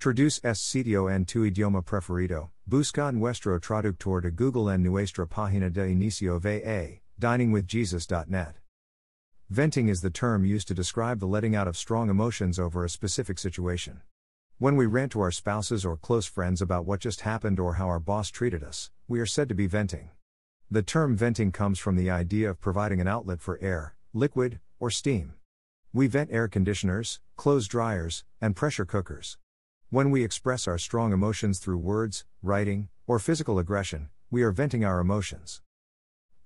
Traduce es sitio en tu idioma preferido. Busca nuestro traductor de Google en nuestra página de inicio va, diningwithjesus.net. Venting is the term used to describe the letting out of strong emotions over a specific situation. When we rant to our spouses or close friends about what just happened or how our boss treated us, we are said to be venting. The term venting comes from the idea of providing an outlet for air, liquid, or steam. We vent air conditioners, clothes dryers, and pressure cookers. When we express our strong emotions through words, writing, or physical aggression, we are venting our emotions.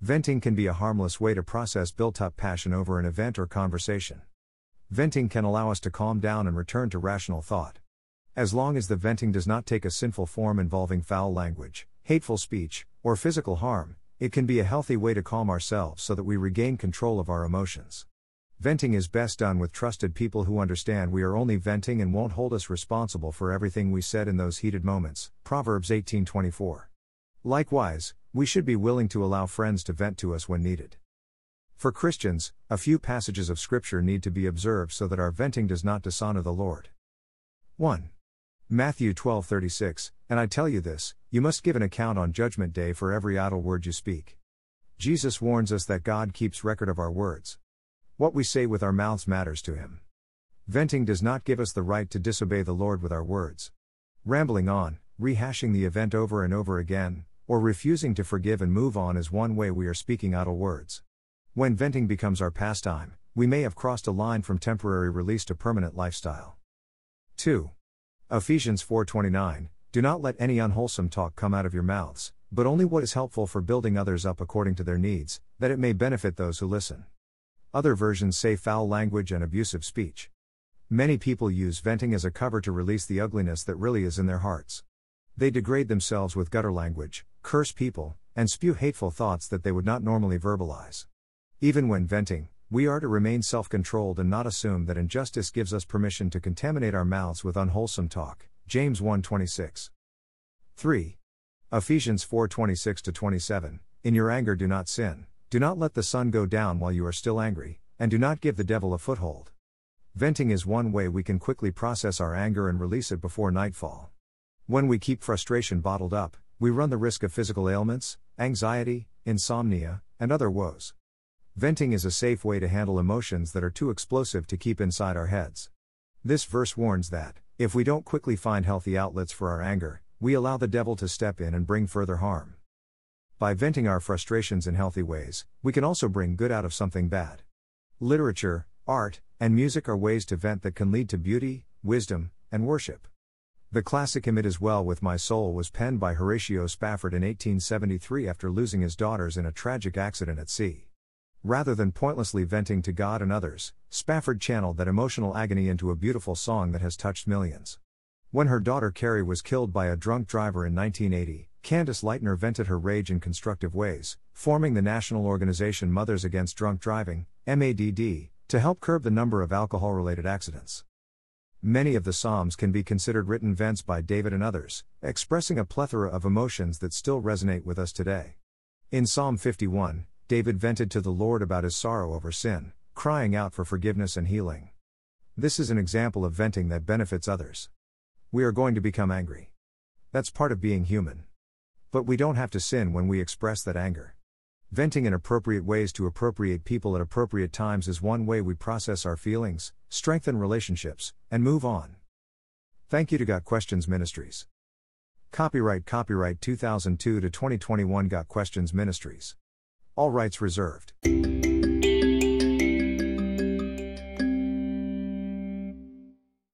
Venting can be a harmless way to process built up passion over an event or conversation. Venting can allow us to calm down and return to rational thought. As long as the venting does not take a sinful form involving foul language, hateful speech, or physical harm, it can be a healthy way to calm ourselves so that we regain control of our emotions. Venting is best done with trusted people who understand we are only venting and won't hold us responsible for everything we said in those heated moments. Proverbs 18:24. Likewise, we should be willing to allow friends to vent to us when needed. For Christians, a few passages of scripture need to be observed so that our venting does not dishonor the Lord. 1. Matthew 12:36 And I tell you this, you must give an account on judgment day for every idle word you speak. Jesus warns us that God keeps record of our words. What we say with our mouths matters to Him. Venting does not give us the right to disobey the Lord with our words. Rambling on, rehashing the event over and over again, or refusing to forgive and move on is one way we are speaking idle words. When venting becomes our pastime, we may have crossed a line from temporary release to permanent lifestyle. 2. Ephesians 4:29 Do not let any unwholesome talk come out of your mouths, but only what is helpful for building others up according to their needs, that it may benefit those who listen. Other versions say foul language and abusive speech. Many people use venting as a cover to release the ugliness that really is in their hearts. They degrade themselves with gutter language, curse people, and spew hateful thoughts that they would not normally verbalize. Even when venting, we are to remain self controlled and not assume that injustice gives us permission to contaminate our mouths with unwholesome talk. James 1:26. 3. Ephesians 4:26 27. In your anger do not sin. Do not let the sun go down while you are still angry, and do not give the devil a foothold. Venting is one way we can quickly process our anger and release it before nightfall. When we keep frustration bottled up, we run the risk of physical ailments, anxiety, insomnia, and other woes. Venting is a safe way to handle emotions that are too explosive to keep inside our heads. This verse warns that, if we don't quickly find healthy outlets for our anger, we allow the devil to step in and bring further harm. By venting our frustrations in healthy ways, we can also bring good out of something bad. Literature, art, and music are ways to vent that can lead to beauty, wisdom, and worship. The classic hymn It Is Well With My Soul was penned by Horatio Spafford in 1873 after losing his daughters in a tragic accident at sea. Rather than pointlessly venting to God and others, Spafford channeled that emotional agony into a beautiful song that has touched millions. When her daughter Cari was killed by a drunk driver in 1980, Candace Lightner vented her rage in constructive ways, forming the national organization Mothers Against Drunk Driving, MADD, to help curb the number of alcohol related accidents. Many of the Psalms can be considered written vents by David and others, expressing a plethora of emotions that still resonate with us today. In Psalm 51, David vented to the Lord about his sorrow over sin, crying out for forgiveness and healing. This is an example of venting that benefits others. We are going to become angry. That's part of being human. But we don't have to sin when we express that anger. Venting in appropriate ways to appropriate people at appropriate times is one way we process our feelings, strengthen relationships, and move on. Thank you to Got Questions Ministries. Copyright Copyright 2002 to 2021 Got Questions Ministries. All rights reserved.